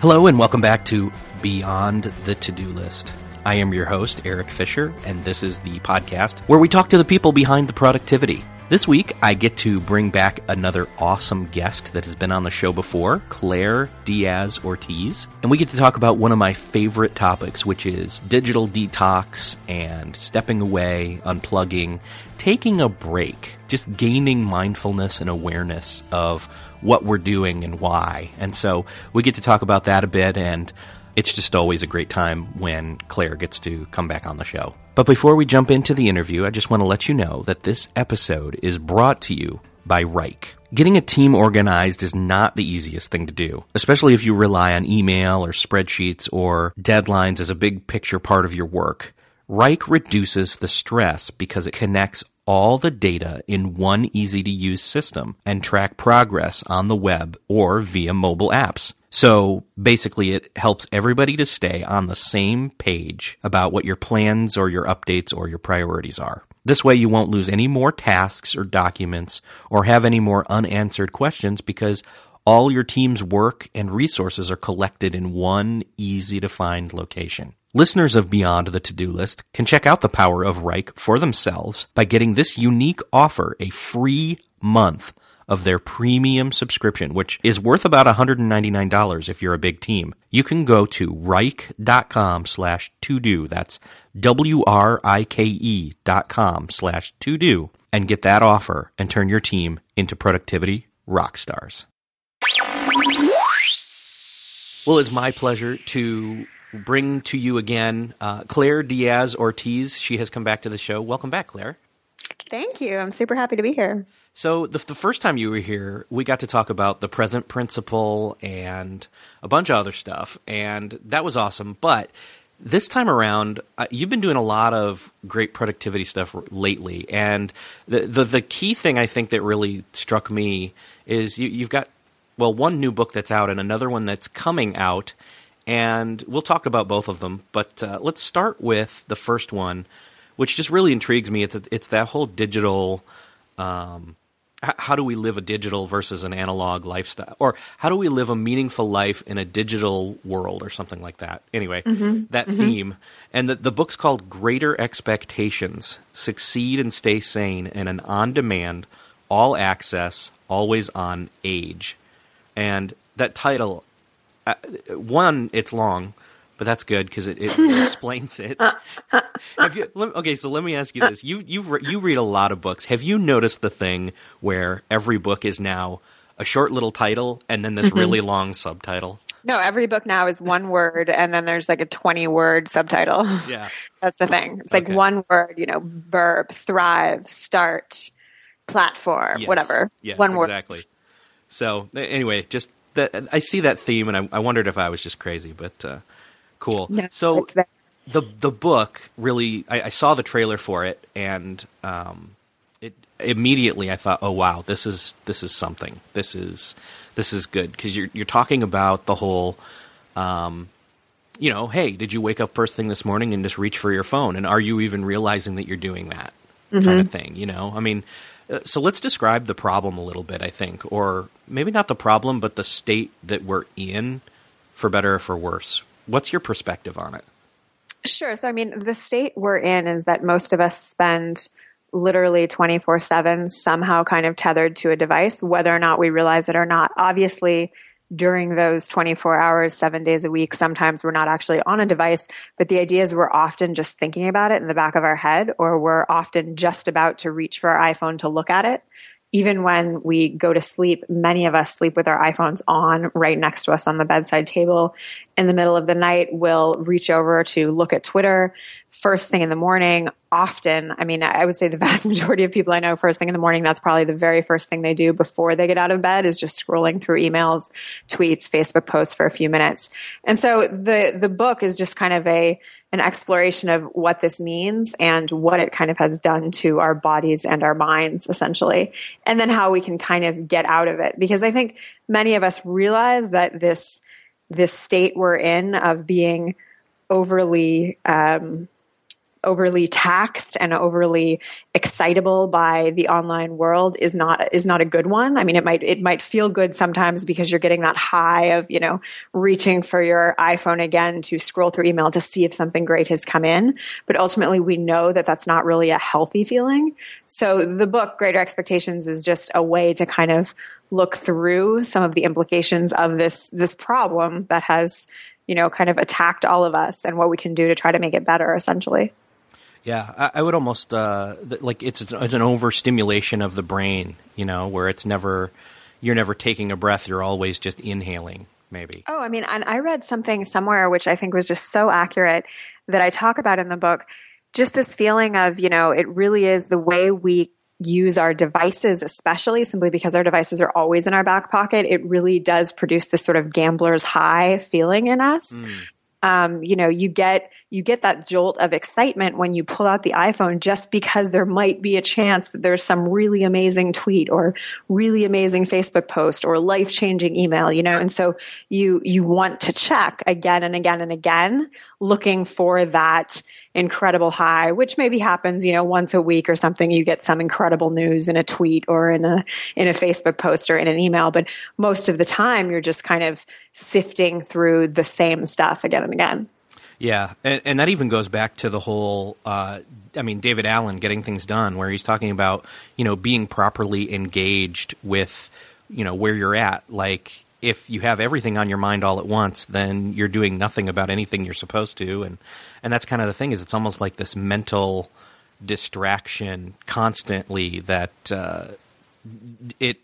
Hello, and welcome back to Beyond the To Do List. I am your host, Eric Fisher, and this is the podcast where we talk to the people behind the productivity. This week, I get to bring back another awesome guest that has been on the show before, Claire Diaz Ortiz. And we get to talk about one of my favorite topics, which is digital detox and stepping away, unplugging, taking a break, just gaining mindfulness and awareness of what we're doing and why. And so we get to talk about that a bit and it's just always a great time when Claire gets to come back on the show. But before we jump into the interview, I just want to let you know that this episode is brought to you by Wrike. Getting a team organized is not the easiest thing to do, especially if you rely on email or spreadsheets or deadlines as a big picture part of your work. Wrike reduces the stress because it connects all the data in one easy to use system and track progress on the web or via mobile apps. So basically, it helps everybody to stay on the same page about what your plans or your updates or your priorities are. This way, you won't lose any more tasks or documents or have any more unanswered questions because all your team's work and resources are collected in one easy to find location. Listeners of Beyond the To Do List can check out the power of Wrike for themselves by getting this unique offer a free month of their premium subscription, which is worth about $199 if you're a big team. You can go to wrike.com slash to do. That's W-R-I-K-E dot com slash to do and get that offer and turn your team into productivity rock stars. Well, it's my pleasure to bring to you again uh, Claire Diaz Ortiz. She has come back to the show. Welcome back, Claire. Thank you. I'm super happy to be here. So the, the first time you were here, we got to talk about the present principle and a bunch of other stuff, and that was awesome. But this time around, uh, you've been doing a lot of great productivity stuff lately, and the, the the key thing I think that really struck me is you, you've got well one new book that's out and another one that's coming out, and we'll talk about both of them. But uh, let's start with the first one, which just really intrigues me. It's it's that whole digital. Um, how do we live a digital versus an analog lifestyle or how do we live a meaningful life in a digital world or something like that anyway mm-hmm. that mm-hmm. theme and the, the book's called greater expectations succeed and stay sane in an on-demand all access always on age and that title uh, one it's long but that's good because it, it explains it. you, okay, so let me ask you this: you you you read a lot of books. Have you noticed the thing where every book is now a short little title and then this mm-hmm. really long subtitle? No, every book now is one word, and then there's like a twenty-word subtitle. Yeah, that's the thing. It's like okay. one word, you know, verb, thrive, start, platform, yes. whatever. Yes, one word. exactly. So anyway, just that I see that theme, and I, I wondered if I was just crazy, but. Uh, Cool. No, so the the book really, I, I, saw the trailer for it, and um, it immediately I thought, oh wow, this is this is something. This is this is good because you're you're talking about the whole. Um, you know, hey, did you wake up first thing this morning and just reach for your phone? And are you even realizing that you're doing that mm-hmm. kind of thing? You know, I mean, uh, so let's describe the problem a little bit, I think, or maybe not the problem, but the state that we're in, for better or for worse. What's your perspective on it? Sure. So, I mean, the state we're in is that most of us spend literally 24 7 somehow kind of tethered to a device, whether or not we realize it or not. Obviously, during those 24 hours, seven days a week. Sometimes we're not actually on a device, but the idea is we're often just thinking about it in the back of our head, or we're often just about to reach for our iPhone to look at it even when we go to sleep, many of us sleep with our iPhones on right next to us on the bedside table. In the middle of the night, we'll reach over to look at Twitter first thing in the morning. Often, I mean, I would say the vast majority of people I know first thing in the morning, that's probably the very first thing they do before they get out of bed is just scrolling through emails, tweets, Facebook posts for a few minutes. And so the, the book is just kind of a, an exploration of what this means and what it kind of has done to our bodies and our minds, essentially, and then how we can kind of get out of it. Because I think many of us realize that this this state we're in of being overly um, overly taxed and overly excitable by the online world is not is not a good one. I mean, it might it might feel good sometimes because you're getting that high of you know reaching for your iPhone again to scroll through email to see if something great has come in. But ultimately, we know that that's not really a healthy feeling. So the book Greater Expectations is just a way to kind of look through some of the implications of this this problem that has you know kind of attacked all of us and what we can do to try to make it better essentially yeah, I, I would almost uh, like it's, it's an overstimulation of the brain, you know, where it's never you're never taking a breath; you're always just inhaling. Maybe. Oh, I mean, and I read something somewhere which I think was just so accurate that I talk about in the book. Just this feeling of, you know, it really is the way we use our devices, especially simply because our devices are always in our back pocket, it really does produce this sort of gambler's high feeling in us. Mm um, you know, you get you get that jolt of excitement when you pull out the iPhone just because there might be a chance that there's some really amazing tweet or really amazing Facebook post or life changing email, you know, and so you you want to check again and again and again, looking for that incredible high, which maybe happens, you know, once a week or something. You get some incredible news in a tweet or in a in a Facebook post or in an email, but most of the time you're just kind of sifting through the same stuff again and again. Yeah, and, and that even goes back to the whole. Uh, I mean, David Allen getting things done, where he's talking about you know being properly engaged with you know where you're at, like if you have everything on your mind all at once, then you're doing nothing about anything you're supposed to, and and that's kind of the thing is it's almost like this mental distraction constantly that uh, it,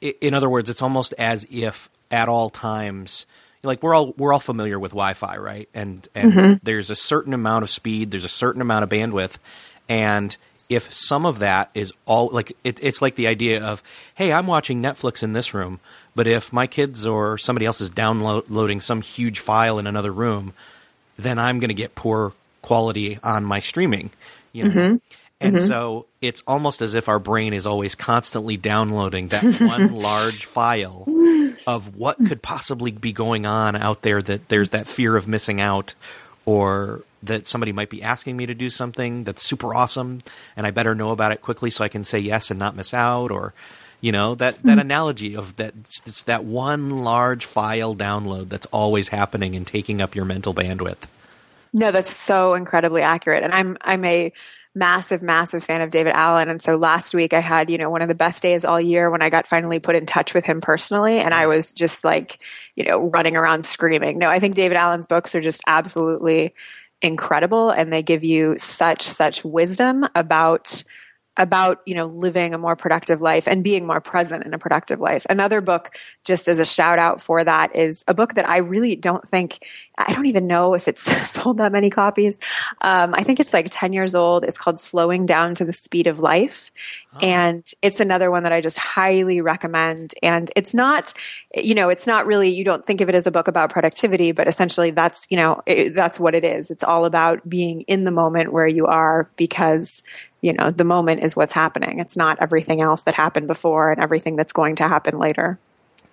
it. In other words, it's almost as if at all times, like we're all we're all familiar with Wi-Fi, right? And and mm-hmm. there's a certain amount of speed, there's a certain amount of bandwidth, and if some of that is all like it, it's like the idea of hey i'm watching netflix in this room but if my kids or somebody else is downloading some huge file in another room, then I'm going to get poor quality on my streaming. You know? Mm-hmm. And mm-hmm. so it's almost as if our brain is always constantly downloading that one large file of what could possibly be going on out there that there's that fear of missing out or that somebody might be asking me to do something that's super awesome and I better know about it quickly so I can say yes and not miss out or you know that that analogy of that it's that one large file download that's always happening and taking up your mental bandwidth. No, that's so incredibly accurate. And I'm I'm a massive, massive fan of David Allen. And so last week I had, you know, one of the best days all year when I got finally put in touch with him personally. And I was just like, you know, running around screaming. No, I think David Allen's books are just absolutely incredible and they give you such, such wisdom about about you know living a more productive life and being more present in a productive life. Another book just as a shout out for that is a book that i really don't think i don't even know if it's sold that many copies. Um, i think it's like 10 years old. It's called slowing down to the speed of life. Oh. and it's another one that i just highly recommend. And it's not you know it's not really you don't think of it as a book about productivity but essentially that's you know it, that's what it is. It's all about being in the moment where you are because you know the moment is what's happening. It's not everything else that happened before and everything that's going to happen later.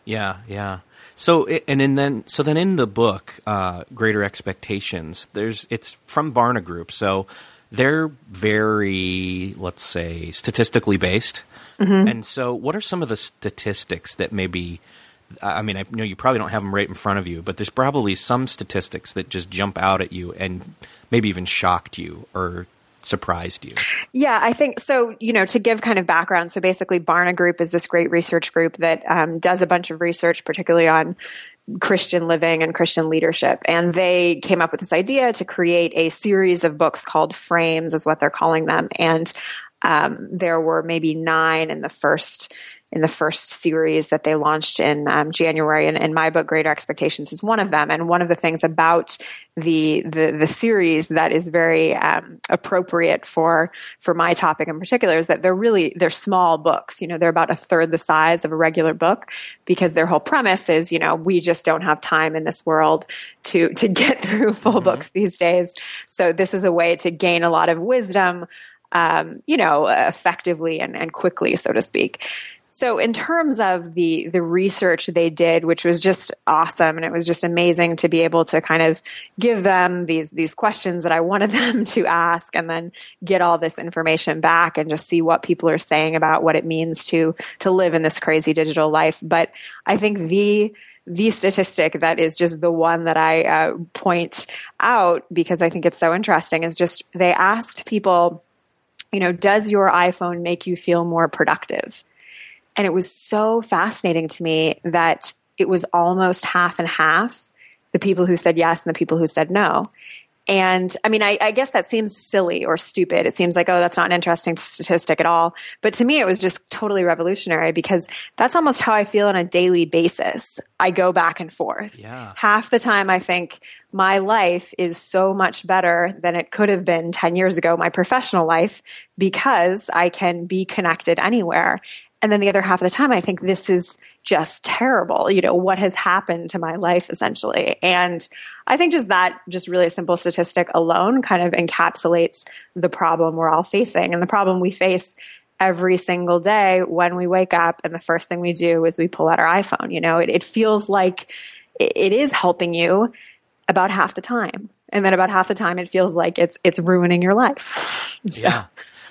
Yeah yeah. So and, and then so then in the book uh, greater expectations there's it's from barna group. So they're very let's say statistically based. Mm-hmm. and so what are some of the statistics that maybe I mean, I know you probably don't have them right in front of you, but there's probably some statistics that just jump out at you and maybe even shocked you or surprised you? Yeah, I think so. You know, to give kind of background, so basically, Barna Group is this great research group that um, does a bunch of research, particularly on Christian living and Christian leadership. And they came up with this idea to create a series of books called Frames, is what they're calling them. And um, there were maybe nine in the first in the first series that they launched in um, January. And, and, my book, Greater Expectations, is one of them. And one of the things about the the, the series that is very um, appropriate for for my topic in particular is that they're really they're small books. You know, they're about a third the size of a regular book because their whole premise is, you know, we just don't have time in this world to to get through full mm-hmm. books these days. So this is a way to gain a lot of wisdom. Um, you know, effectively and, and quickly, so to speak. So in terms of the the research they did, which was just awesome, and it was just amazing to be able to kind of give them these these questions that I wanted them to ask, and then get all this information back and just see what people are saying about what it means to to live in this crazy digital life. But I think the the statistic that is just the one that I uh, point out because I think it's so interesting is just they asked people, you know, does your iPhone make you feel more productive? And it was so fascinating to me that it was almost half and half the people who said yes and the people who said no. And I mean, I, I, guess that seems silly or stupid. It seems like, oh, that's not an interesting statistic at all. But to me, it was just totally revolutionary because that's almost how I feel on a daily basis. I go back and forth. Yeah. Half the time, I think my life is so much better than it could have been 10 years ago, my professional life, because I can be connected anywhere. And then the other half of the time, I think this is just terrible. You know, what has happened to my life essentially? And I think just that, just really simple statistic alone kind of encapsulates the problem we're all facing and the problem we face every single day when we wake up and the first thing we do is we pull out our iPhone. You know, it, it feels like it is helping you about half the time. And then about half the time it feels like it's it's ruining your life. so. Yeah.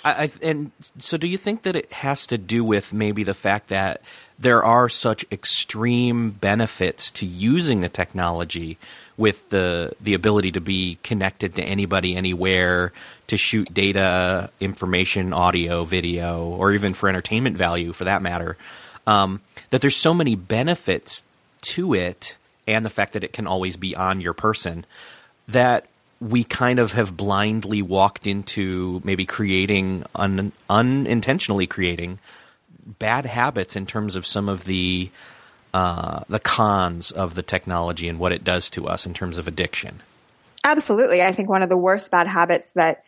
I, and so, do you think that it has to do with maybe the fact that there are such extreme benefits to using the technology, with the the ability to be connected to anybody, anywhere, to shoot data, information, audio, video, or even for entertainment value, for that matter? Um, that there's so many benefits to it, and the fact that it can always be on your person that we kind of have blindly walked into maybe creating un, unintentionally creating bad habits in terms of some of the uh, the cons of the technology and what it does to us in terms of addiction. Absolutely, I think one of the worst bad habits that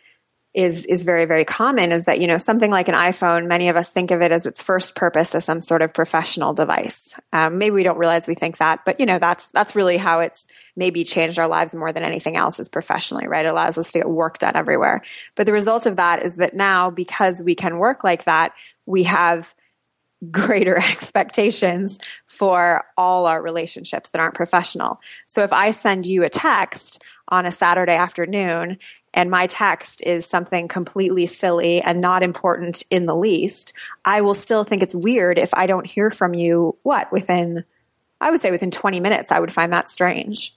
is is very very common is that you know something like an iphone many of us think of it as its first purpose as some sort of professional device. Um, maybe we don't realize we think that but you know that's that's really how it's maybe changed our lives more than anything else is professionally right? It allows us to get work done everywhere. But the result of that is that now because we can work like that we have greater expectations for all our relationships that aren't professional. So if i send you a text on a Saturday afternoon and my text is something completely silly and not important in the least, I will still think it's weird if I don't hear from you, what, within, I would say within 20 minutes, I would find that strange.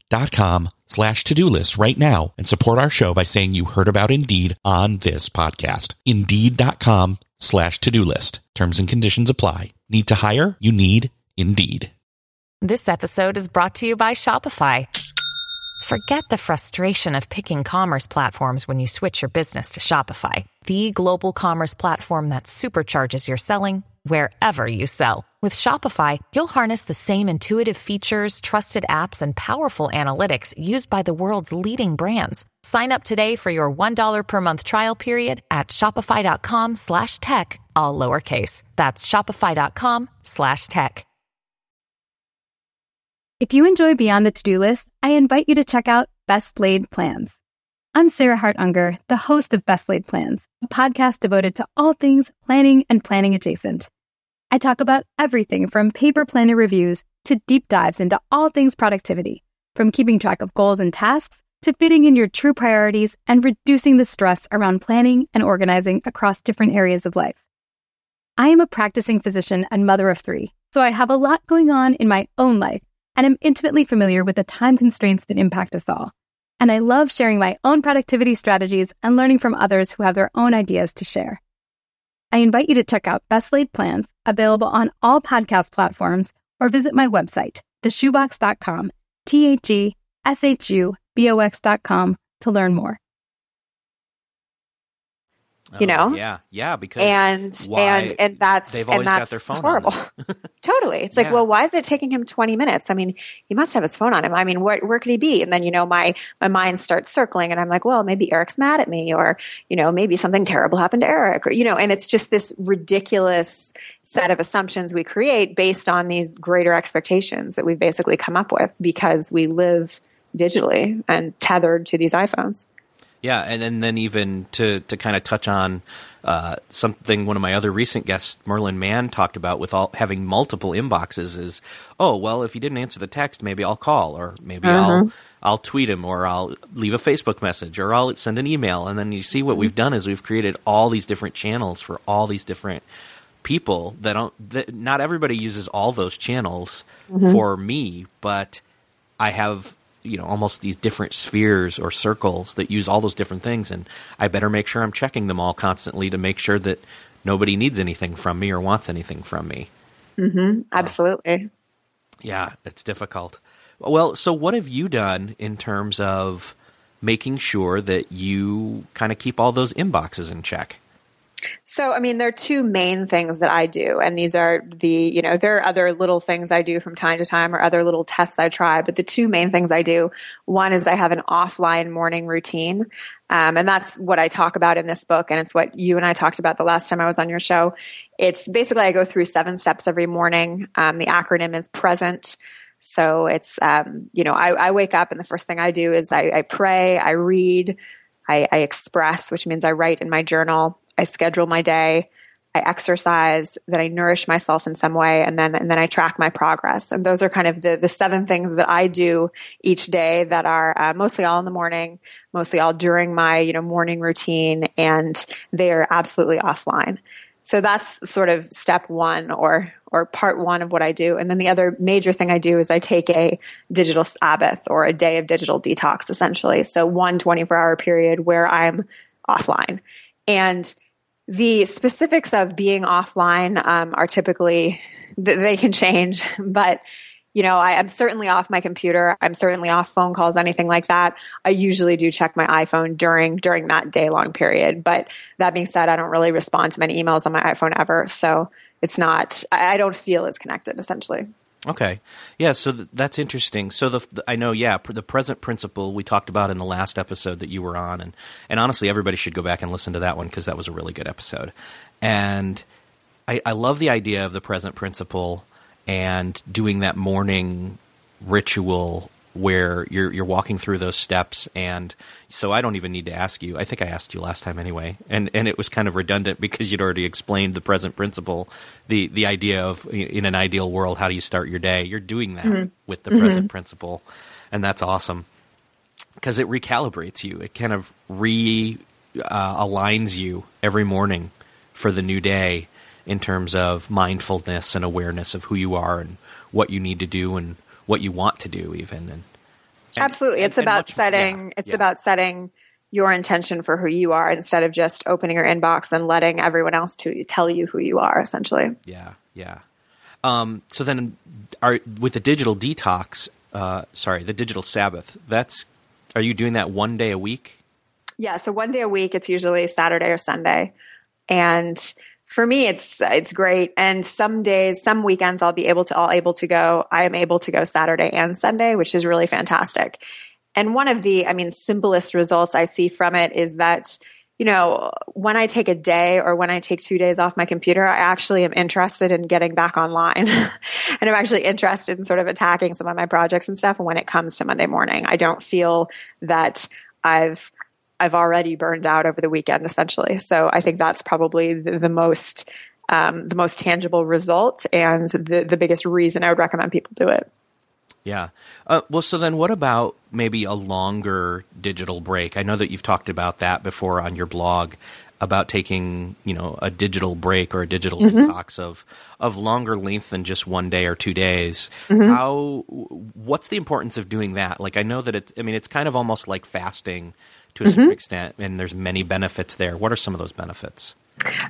slash to-do list right now and support our show by saying you heard about Indeed on this podcast. Indeed.com slash to-do list. Terms and conditions apply. Need to hire? You need Indeed. This episode is brought to you by Shopify. Forget the frustration of picking commerce platforms when you switch your business to Shopify, the global commerce platform that supercharges your selling wherever you sell With Shopify, you'll harness the same intuitive features, trusted apps, and powerful analytics used by the world's leading brands. Sign up today for your $1 per month trial period at shopify.com slash tech, all lowercase. That's shopify.com slash tech. If you enjoy Beyond the To-Do List, I invite you to check out Best Laid Plans. I'm Sarah Hart Unger, the host of Best Laid Plans, a podcast devoted to all things planning and planning adjacent. I talk about everything from paper planner reviews to deep dives into all things productivity, from keeping track of goals and tasks to fitting in your true priorities and reducing the stress around planning and organizing across different areas of life. I am a practicing physician and mother of three, so I have a lot going on in my own life and am intimately familiar with the time constraints that impact us all and I love sharing my own productivity strategies and learning from others who have their own ideas to share. I invite you to check out Best Laid Plans, available on all podcast platforms, or visit my website, theshubox.com, T H E S H U B O X.com, to learn more you oh, know? oh, yeah. Yeah because and and and that's they've always and that's got their phone horrible. totally. It's like Yeah. well why is it taking him 20 minutes? I mean he must have his phone on him. I mean where, where could he be? And then you know my my mind starts circling and i'm like well maybe eric's mad at me or you know maybe something terrible happened to eric or you know and it's just this ridiculous set of assumptions we create based on these greater expectations that we've basically come up with because we live digitally and tethered to these iphones Yeah, and, and then even to to kind of touch on uh, something one of my other recent guests, Merlin Mann, talked about with all having multiple inboxes is, oh well, if you didn't answer the text, maybe I'll call, or maybe I'll I'll tweet him, or I'll leave a Facebook message, or I'll send an email, and then you see what we've done is we've created all these different channels for all these different people that don't. That not everybody uses all those channels for me, but I have you know almost these different spheres or circles that use all those different things and I better make sure I'm checking them all constantly to make sure that nobody needs anything from me or wants anything from me. Mm-hmm. absolutely Yeah, it's difficult. Well, so what have you done in terms of making sure that you kind of keep all those inboxes in check? So, I mean, there are two main things that I do, and these are the, you know, there are other little things I do from time to time or other little tests I try, but the two main things I do one is I have an offline morning routine, um, and that's what I talk about in this book, and it's what you and I talked about the last time I was on your show. It's basically I go through seven steps every morning. Um, the acronym is present. So it's, um, you know, I, I wake up and the first thing I do is I, I pray, I read, I, I express, which means I write in my journal. I schedule my day. I exercise, then I nourish myself in some way, and then and then I track my progress. And those are kind of the the seven things that I do each day that are uh, mostly all in the morning, mostly all during my you know morning routine, and they are absolutely offline. So that's sort of step one or or part one of what I do. And then the other major thing I do is I take a digital Sabbath or a day of digital detox essentially. So one 24 hour period where I'm offline. And the specifics of being offline um, are typically they can change, but you know, I, I'm certainly off my computer. I'm certainly off phone calls, anything like that. I usually do check my iPhone during during that day long period. But that being said, I don't really respond to many emails on my iPhone ever, so it's not. I, I don't feel as connected. Essentially, Okay. Yeah, so th- that's interesting. So the, the I know, yeah, pr- the present principle we talked about in the last episode that you were on, and and honestly, everybody should go back and listen to that one because that was a really good episode. And I, I love the idea of the present principle and doing that morning ritual where you're you're walking through those steps and so I don't even need to ask you. I think I asked you last time anyway. And and it was kind of redundant because you'd already explained the present principle, the the idea of in an ideal world how do you start your day? You're doing that with the present principle. And that's awesome. Cuz it recalibrates you. It kind of re uh, aligns you every morning for the new day in terms of mindfulness and awareness of who you are and what you need to do and what you want to do even and, and- absolutely. it's and about much- setting. yeah, it's yeah. about setting your intention for who you are instead of just opening your inbox and letting everyone else to tell you who you are. Essentially. Yeah, yeah. Um, so then, are with the digital detox? Uh, sorry, the digital Sabbath. That's are you doing that one day a week? Yeah, so one day a week, it's usually Saturday or Sunday. And for me it's it's great. And some days some weekends i'll be able to all able to go. I am able to go saturday and sunday which is really fantastic. And one of the i mean simplest results i see from it is that you know when i take a day or when i take two days off my computer i actually am interested in getting back online. And i'm actually interested in sort of attacking some of my projects and stuff when it comes to monday morning. I don't feel that i've I've already burned out over the weekend, essentially. So I think that's probably the, the most um, the most tangible result and the the biggest reason I would recommend people do it. Yeah. Uh, well, so then what about maybe a longer digital break? I know that you've talked about that before on your blog about taking, you know, a digital break or a digital mm-hmm. detox of of longer length than just one day or two days. Mm-hmm. How what's the importance of doing that? Like I know that it's I mean it's kind of almost like fasting to a mm-hmm. certain extent, and there's many benefits there. What are some of those benefits?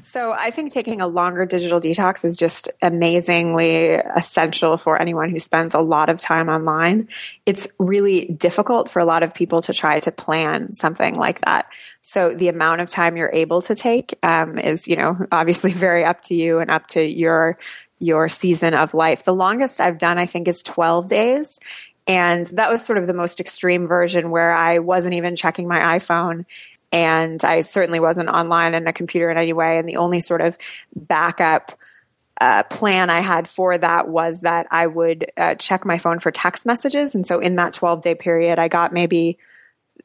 So I think taking a longer digital detox is just amazingly essential for anyone who spends a lot of time online. It's really difficult for a lot of people to try to plan something like that. So the amount of time you're able to take um, is, you know, obviously very up to you and up to your your season of life. The longest I've done, I think, is 12 days. And that was sort of the most extreme version where I wasn't even checking my iPhone. And I certainly wasn't online on a computer in any way. And the only sort of backup uh, plan I had for that was that I would uh, check my phone for text messages. And so in that 12 day period, I got maybe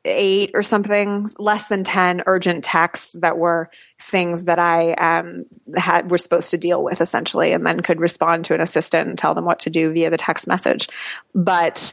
eight or something, less than 10 urgent texts that were things that I um, had were supposed to deal with essentially, and then could respond to an assistant and tell them what to do via the text message. But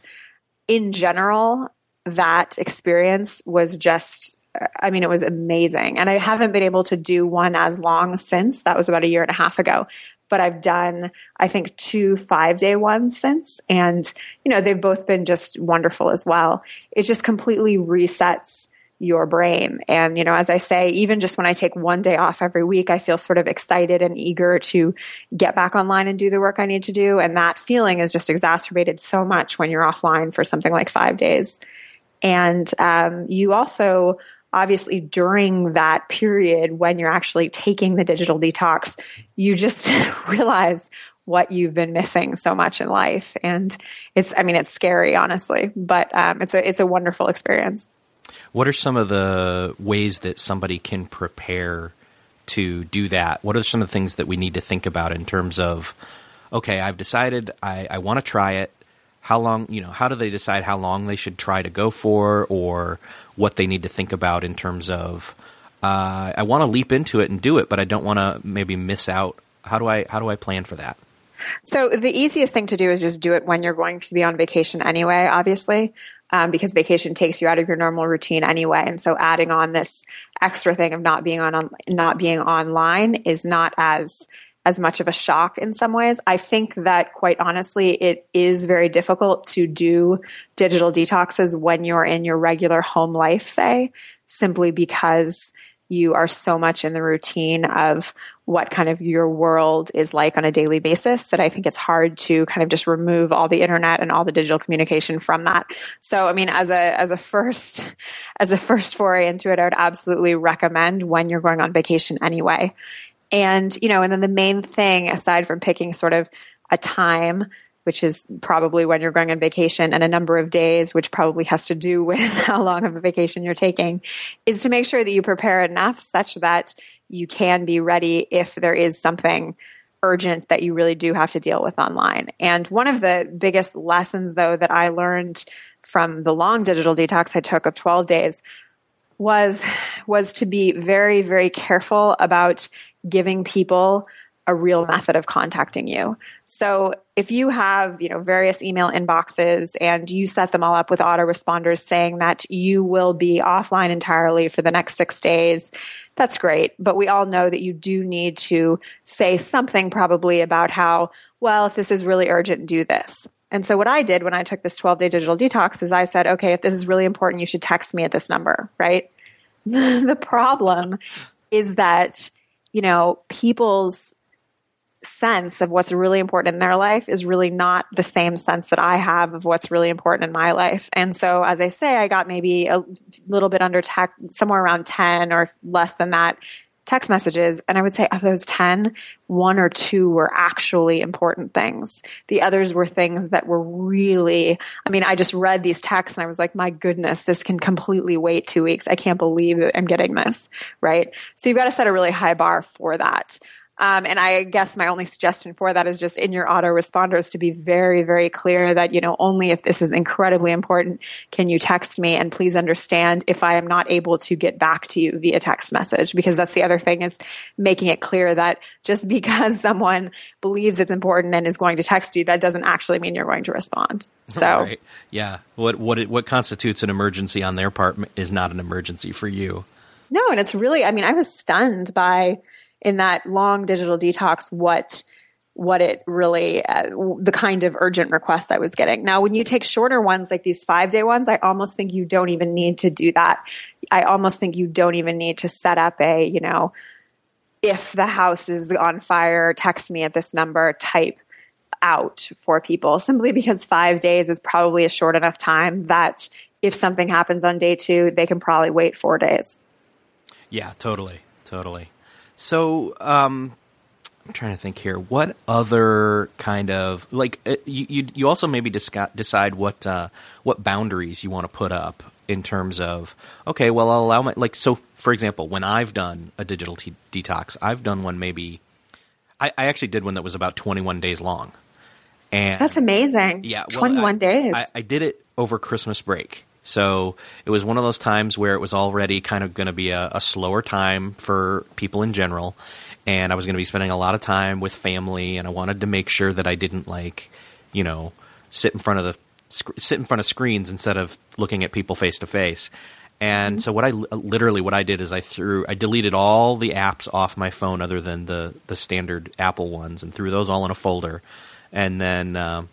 in general, that experience was just I mean, it was amazing. And I haven't been able to do one as long since. That was about a year and a half ago but I've done, I think, two five day ones since. And, you know, they've both been just wonderful as well. It just completely resets your brain. And, you know, as I say, even just when I take one day off every week, I feel sort of excited and eager to get back online and do the work I need to do. And that feeling is just exacerbated so much when you're offline for something like five days. And um, you also obviously during that period when you're actually taking the digital detox, you just realize what you've been missing so much in life. And it's, I mean, it's scary, honestly, but um, it's a, it's a wonderful experience. What are some of the ways that somebody can prepare to do that? What are some of the things that we need to think about in terms of, okay, I've decided I, I want to try it how long you know how do they decide how long they should try to go for or what they need to think about in terms of uh, I want to leap into it and do it, but I don't want to maybe miss out. How do I how do I plan for that? So the easiest thing to do is just do it when you're going to be on vacation anyway, obviously, um, because vacation takes you out of your normal routine anyway. And so adding on this extra thing of not being on, on not being online is not as as much of a shock in some ways. I think that quite honestly, it is very difficult to do digital detoxes when you're in your regular home life, say, simply because you are so much in the routine of what kind of your world is like on a daily basis that I think it's hard to kind of just remove all the internet and all the digital communication from that. So, I mean, as a, as a first, as a first foray into it, I would absolutely recommend when you're going on vacation anyway. And, you know, and then the main thing, aside from picking sort of a time, which is probably when you're going on vacation, and a number of days, which probably has to do with how long of a vacation you're taking, is to make sure that you prepare enough such that you can be ready if there is something urgent that you really do have to deal with online. And one of the biggest lessons, though, that I learned from the long digital detox I took of 12 days was was to be very very careful about giving people a real method of contacting you. So if you have, you know, various email inboxes and you set them all up with autoresponders saying that you will be offline entirely for the next 6 days, that's great, but we all know that you do need to say something probably about how, well, if this is really urgent, do this. And so what I did when I took this 12 day digital detox is I said, okay, if this is really important, you should text me at this number, right? the problem is that you know, people's sense of what's really important in their life is really not the same sense that I have of what's really important in my life. And so, as I say, I got maybe a little bit under tech, somewhere around 10 or less than that text messages. And I would say of those 10, one or two were actually important things. The others were things that were really, I mean, I just read these texts and I was like, my goodness, this can completely wait two weeks. I can't believe that I'm getting this, right? So you've got to set a really high bar for that. Um, and I guess my only suggestion for that is just in your autoresponders to be very, very clear that, you know, only if this is incredibly important can you text me. And please understand if I am not able to get back to you via text message, because that's the other thing is making it clear that just because someone believes it's important and is going to text you, that doesn't actually mean you're going to respond. So, right. yeah. What, what, what constitutes an emergency on their part is not an emergency for you. No. And it's really, I mean, I was stunned by, in that long digital detox what what it really uh, the kind of urgent requests I was getting. Now, when you take shorter ones like these 5-day ones, I almost think you don't even need to do that. I almost think you don't even need to set up a, you know, if the house is on fire, text me at this number type out for people simply because 5 days is probably a short enough time that if something happens on day 2, they can probably wait 4 days. Yeah, totally. Totally. So, um, I'm trying to think here. What other kind of like uh, you you, you also maybe decide what uh, what boundaries you want to put up in terms of okay, well I'll allow my like so for example, when I've done a digital t- detox, I've done one maybe I, I actually did one that was about 21 days long. And That's amazing. Yeah, well, 21 I, days. I, I did it over Christmas break. So it was one of those times where it was already kind of going to be a, a, slower time for people in general. And I was going to be spending a lot of time with family, and I wanted to make sure that I didn't like, you know, sit in front of the sit in front of screens instead of looking at people face to face. And mm-hmm. so what I literally what I did is I threw I deleted all the apps off my phone other than the the standard Apple ones and threw those all in a folder. And then uh,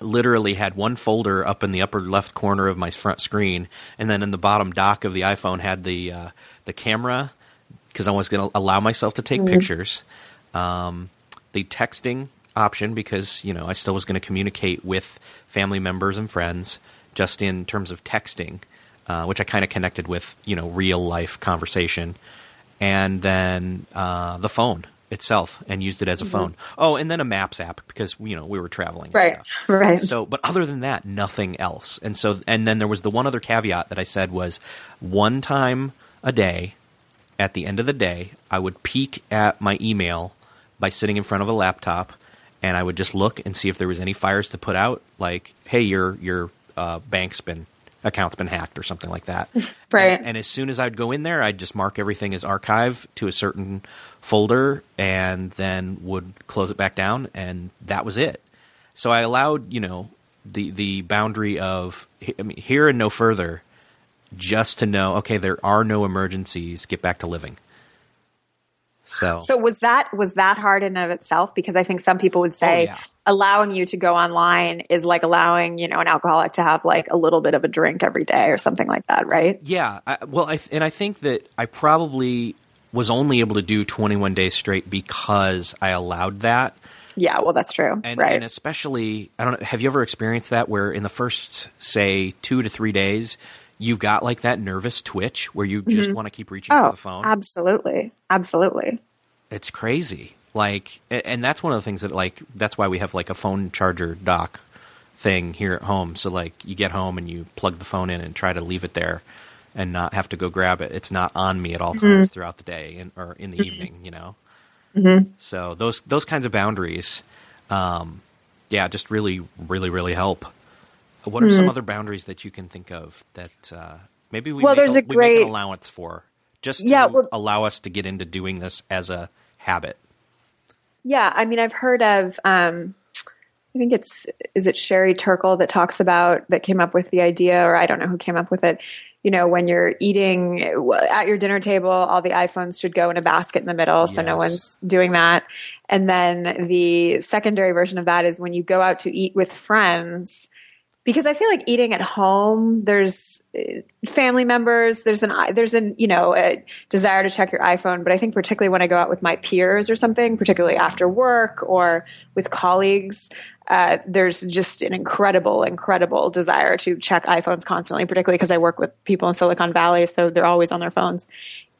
literally had one folder up in the upper left corner of my front screen, and then in the bottom dock of the iPhone had the uh, the camera because I was going to allow myself to take mm-hmm. pictures. Um, the texting option because you know I still was going to communicate with family members and friends just in terms of texting, uh, which I kind of connected with you know real life conversation, and then uh, the phone itself and used it as a mm-hmm. phone. Oh, and then a maps app because you know we were traveling. Right. Right. So, but other than that, nothing else. And so, and then there was the one other caveat that I said was one time a day. At the end of the day, I would peek at my email by sitting in front of a laptop, and I would just look and see if there was any fires to put out. Like, hey, your your uh, bank's been account's been hacked or something like that. Right. And, and, as soon as I'd go in there, I'd just mark everything as archive to a certain folder and then would close it back down and that was it. So I allowed, you know, the the boundary of I mean, here and no further just to know okay there are no emergencies get back to living so so was that was that hard in of itself because i think some people would say oh, yeah allowing you to go online is like allowing you know an alcoholic to have like a little bit of a drink every day or something like that right? Yeah I, well I, and i think that i probably was only able to do 21 days straight because i allowed that. Yeah well that's true and, right. and especially i don't know have you ever experienced that where in the first say two to three days you've got like that nervous twitch where you just mm-hmm. want to keep reaching oh, for the phone? absolutely. Absolutely. It's crazy like, and that's one of the things that like that's why we have like a phone charger dock thing here at home. So like you get home and you plug the phone in and try to leave it there and not have to go grab it. It's not on me at all mm-hmm. times throughout the day and, or in the mm-hmm. evening, you know. Mm-hmm. So those those kinds of boundaries, um, yeah, just really, really, really help. What are some mm-hmm. other boundaries that you can think of that uh, maybe we well, make there's a, a great allowance for, just to yeah, well, allow us to get into doing this as a habit? Yeah, I mean, I've heard of. Um, I think it's is it Sherry Turkle that talks about that came up with the idea, or I don't know who came up with it. You know, when you're eating at your dinner table, all the iPhones should go in a basket in the middle, yes. so no one's doing that. And then the secondary version of that is when you go out to eat with friends because I feel like eating at home, there's uh, family members, there's an there's an you know a desire to check your iPhone, but I think particularly when I go out with my peers or something, particularly after work or with colleagues, uh, there's just an incredible, incredible desire to check iPhones constantly, particularly because I work with people in Silicon Valley, so they're always on their phones.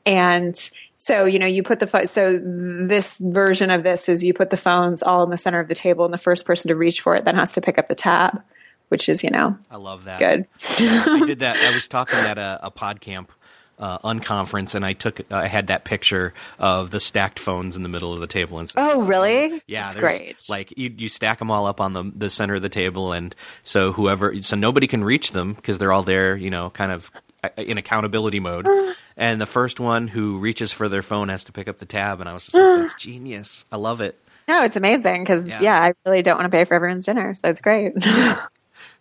and so you know you put the phone so this version of this is you put the phones all in the center of the table and the first person to reach for it then has to pick up the tab which is you know I love that. good I did that. I was talking at a, a pod camp uh, unconference, and I took I had that picture of the stacked phones in the middle of the table. And oh really Yeah, That's great Like you, you stack them all up on the the center of the table, and so whoever, so nobody can reach them because they're all there, you know, kind of uh, in accountability mode. And the first one who reaches for their phone has to pick up the tab, and I was just like, "That's genius! I love it." no it's amazing because Yeah. yeah. i really don't want to pay for everyone's dinner so it's great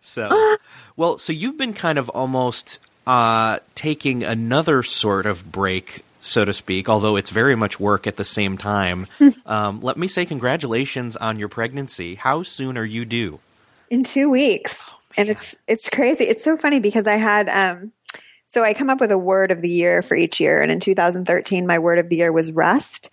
So, well, so you've been kind of almost uh, taking another sort of break, so to speak, although it's very much work at the same time. um, let me say congratulations on your pregnancy. How soon are you due? in two weeks and it's it's crazy it's so funny because i had um so i come up with a word of the year for each year and in 2013 my word of the year was rest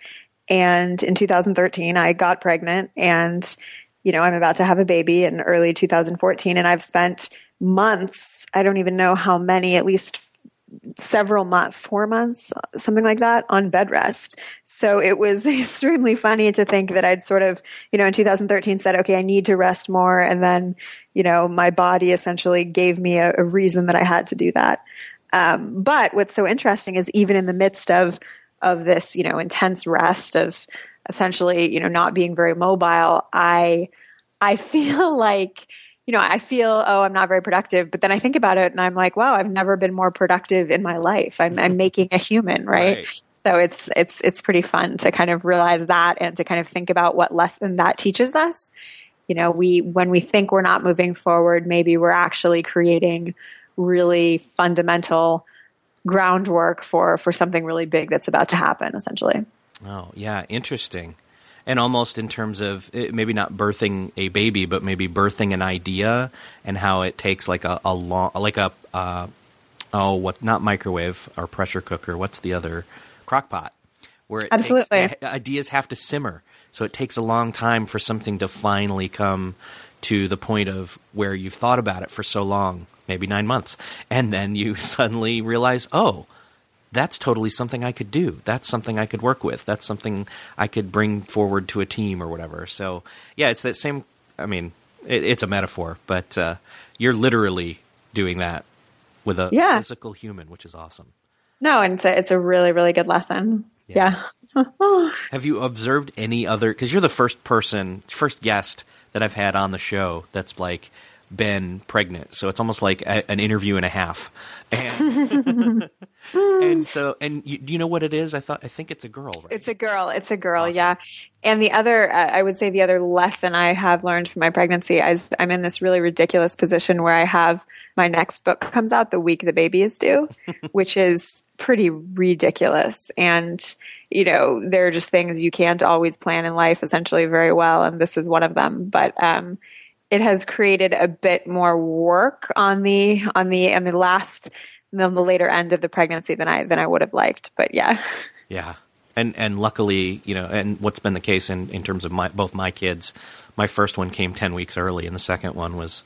and in 2013 i got pregnant and you know i'm about to have a baby in early 2014 and i've spent months i don't even know how many at least several months, four months, something like that, on bed rest. So it was extremely funny to think that I'd sort of, you know, in 2013 said, okay, I need to rest more. And then, you know, my body essentially gave me a, a reason that I had to do that. Um, but what's so interesting is even in the midst of, of this, you know, intense rest of essentially, you know, not being very mobile, I, I feel like, you know, I feel, oh, I'm not very productive. But then I think about it and I'm like, wow, I've never been more productive in my life. I'm, I'm making a human, right? Right. So it's it's it's pretty fun to kind of realize that and to kind of think about what lesson that teaches us. You know, we when we think we're not moving forward, maybe we're actually creating really fundamental groundwork for for something really big that's about to happen essentially. Oh, yeah, interesting. And almost in terms of eh, maybe not birthing a baby, but maybe birthing an idea and how it takes like a, a long, like a, uh, oh, what, not microwave or pressure cooker. What's the other? Crock pot. Where it Absolutely. Takes, eh, ideas have to simmer. So it takes a long time for something to finally come to the point of where you've thought about it for so long, maybe nine months. And then you suddenly realize, oh, that's totally something I could do. That's something I could work with. That's something I could bring forward to a team or whatever. So, yeah, it's that same. I mean, it, it's a metaphor, but uh, you're literally doing that with a Yeah. physical human, which is awesome. No, and it's a, it's a really really good lesson. Yeah. Yeah. Have you observed any other? Because you're the first person, first guest that I've had on the show that's like been pregnant. So it's almost like a, an interview and a half. And, and so, and you, do you know what it is? I thought I think it's a girl. Right? It's a girl. It's a girl. Awesome. Yeah. And the other, uh, I would say, the other lesson I have learned from my pregnancy is I'm in this really ridiculous position where I have my next book comes out the week the baby is due, which is pretty ridiculous. And you know, there are just things you can't always plan in life essentially very well, and this was one of them. But um, it has created a bit more work on the on the on the last on the later end of the pregnancy than I than I would have liked. But yeah. Yeah. And and luckily, you know, and what's been the case in, in terms of my both my kids, my first one came ten weeks early and the second one was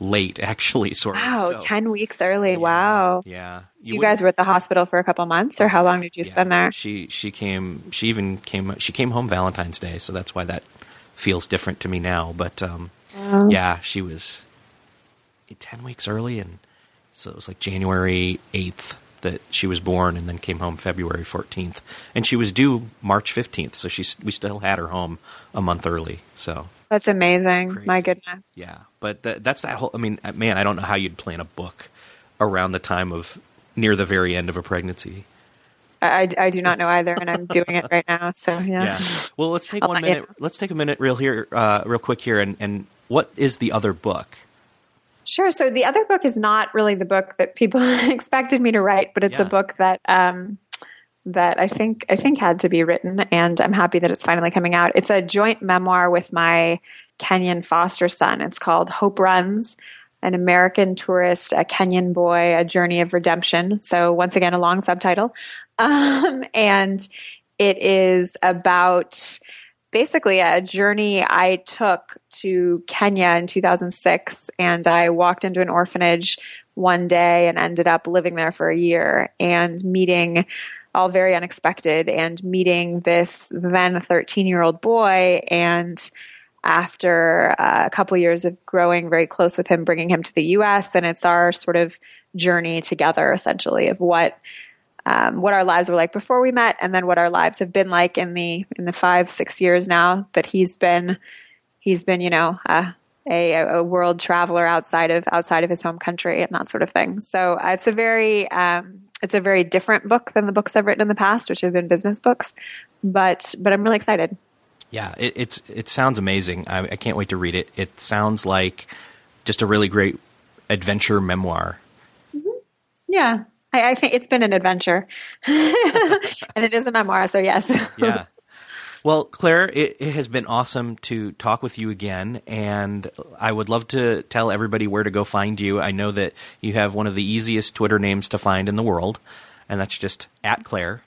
late actually sort of. Wow, So, 10 weeks early. yeah, Wow. Yeah. You, guys were at the hospital for a couple months, or how long did you yeah. spend there? She she came she even came she came home Valentine's Day, so that's why that feels different to me now. But um yeah, she was ten weeks early and so it was like January eighth that she was born and then came home February 14th. And she was due March 15th, so she's we still had her home a month early. So, That's amazing. Crazy. My goodness. yeah. But th- that's that whole I mean, uh, man, I don't know how you'd plan a book around the time of near the very end of a pregnancy. I, I, do not know either, and I'm doing it right now. So, yeah. Yeah. Well, let's take I'll one let you minute. Let's take a minute real here uh, real quick here and and what is the other book? Sure. So, the other book is not really the book that people expected me to write, but it's Yeah. a book that. Um, that I think I think had to be written, and I'm happy that it's finally coming out. It's a joint memoir with my Kenyan foster son. It's called Hope Runs: An American Tourist, a Kenyan Boy, a Journey of Redemption. So once again, a long subtitle, um, and it is about basically a journey I took to Kenya in 2006. And I walked into an orphanage one day and ended up living there for a year and meeting all very unexpected. And meeting this then 13 year old boy and after uh, a couple years of growing very close with him, bringing him to the U.S. And it's our sort of journey together, essentially, of what um, what our lives were like before we met, and then what our lives have been like in the in the five six years now that he's been he's been you know uh, a, a world traveler outside of outside of his home country and that sort of thing. So uh, it's a very um, it's a very different book than the books I've written in the past, which have been business books. But but I'm really excited. Yeah, it, it's it sounds amazing. I, I can't wait to read it. It sounds like just a really great adventure memoir. Mm-hmm. Yeah, I, I, think it's been an adventure, and it is a memoir. So yes. yeah. Well, Claire, it, it, has been awesome to talk with you again, and I would love to tell everybody where to go find you. I know that you have one of the easiest Twitter names to find in the world, and that's just at Claire.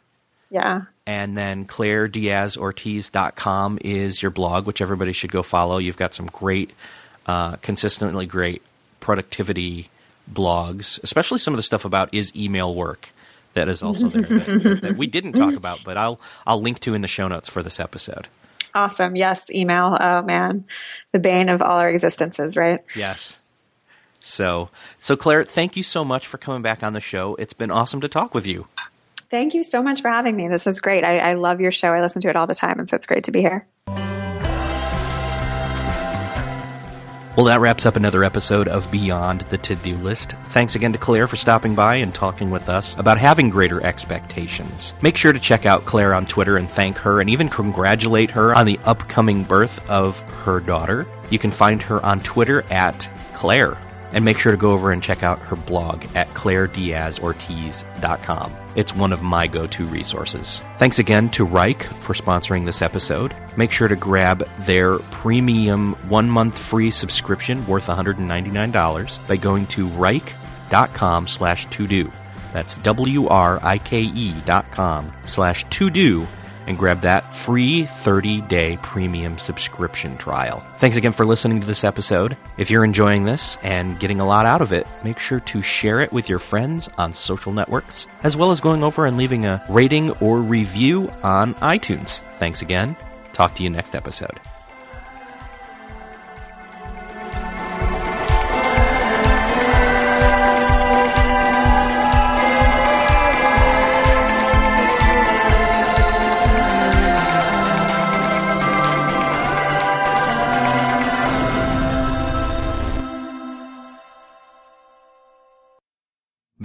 Yeah. And then ClaireDiazOrtiz.com is your blog, which everybody should go follow. You've got some great, uh, consistently great productivity blogs, especially some of the stuff about is email work that is also there that, that, we didn't talk about, but I'll I'll link to in the show notes for this episode. Awesome. Yes, email. Oh man, the bane of all our existences, right? Yes. So, so Claire, thank you so much for coming back on the show. It's been awesome to talk with you. Thank you so much for having me. This is great. I, I love your show. I listen to it all the time, and so it's great to be here. Well, that wraps up another episode of Beyond the To Do List. Thanks again to Claire for stopping by and talking with us about having greater expectations. Make sure to check out Claire on Twitter and thank her and even congratulate her on the upcoming birth of her daughter. You can find her on Twitter at Claire and make sure to go over and check out her blog at clairediazortiz.com. It's one of my go to resources. Thanks again to Wrike for sponsoring this episode. Make sure to grab their premium one month free subscription worth $199 by going to wrike.com slash to do. That's W R I K E dot com slash to do and grab that free 30 day premium subscription trial. Thanks again for listening to this episode. If you're enjoying this and getting a lot out of it, make sure to share it with your friends on social networks, as well as going over and leaving a rating or review on iTunes. Thanks again. Talk to you next episode.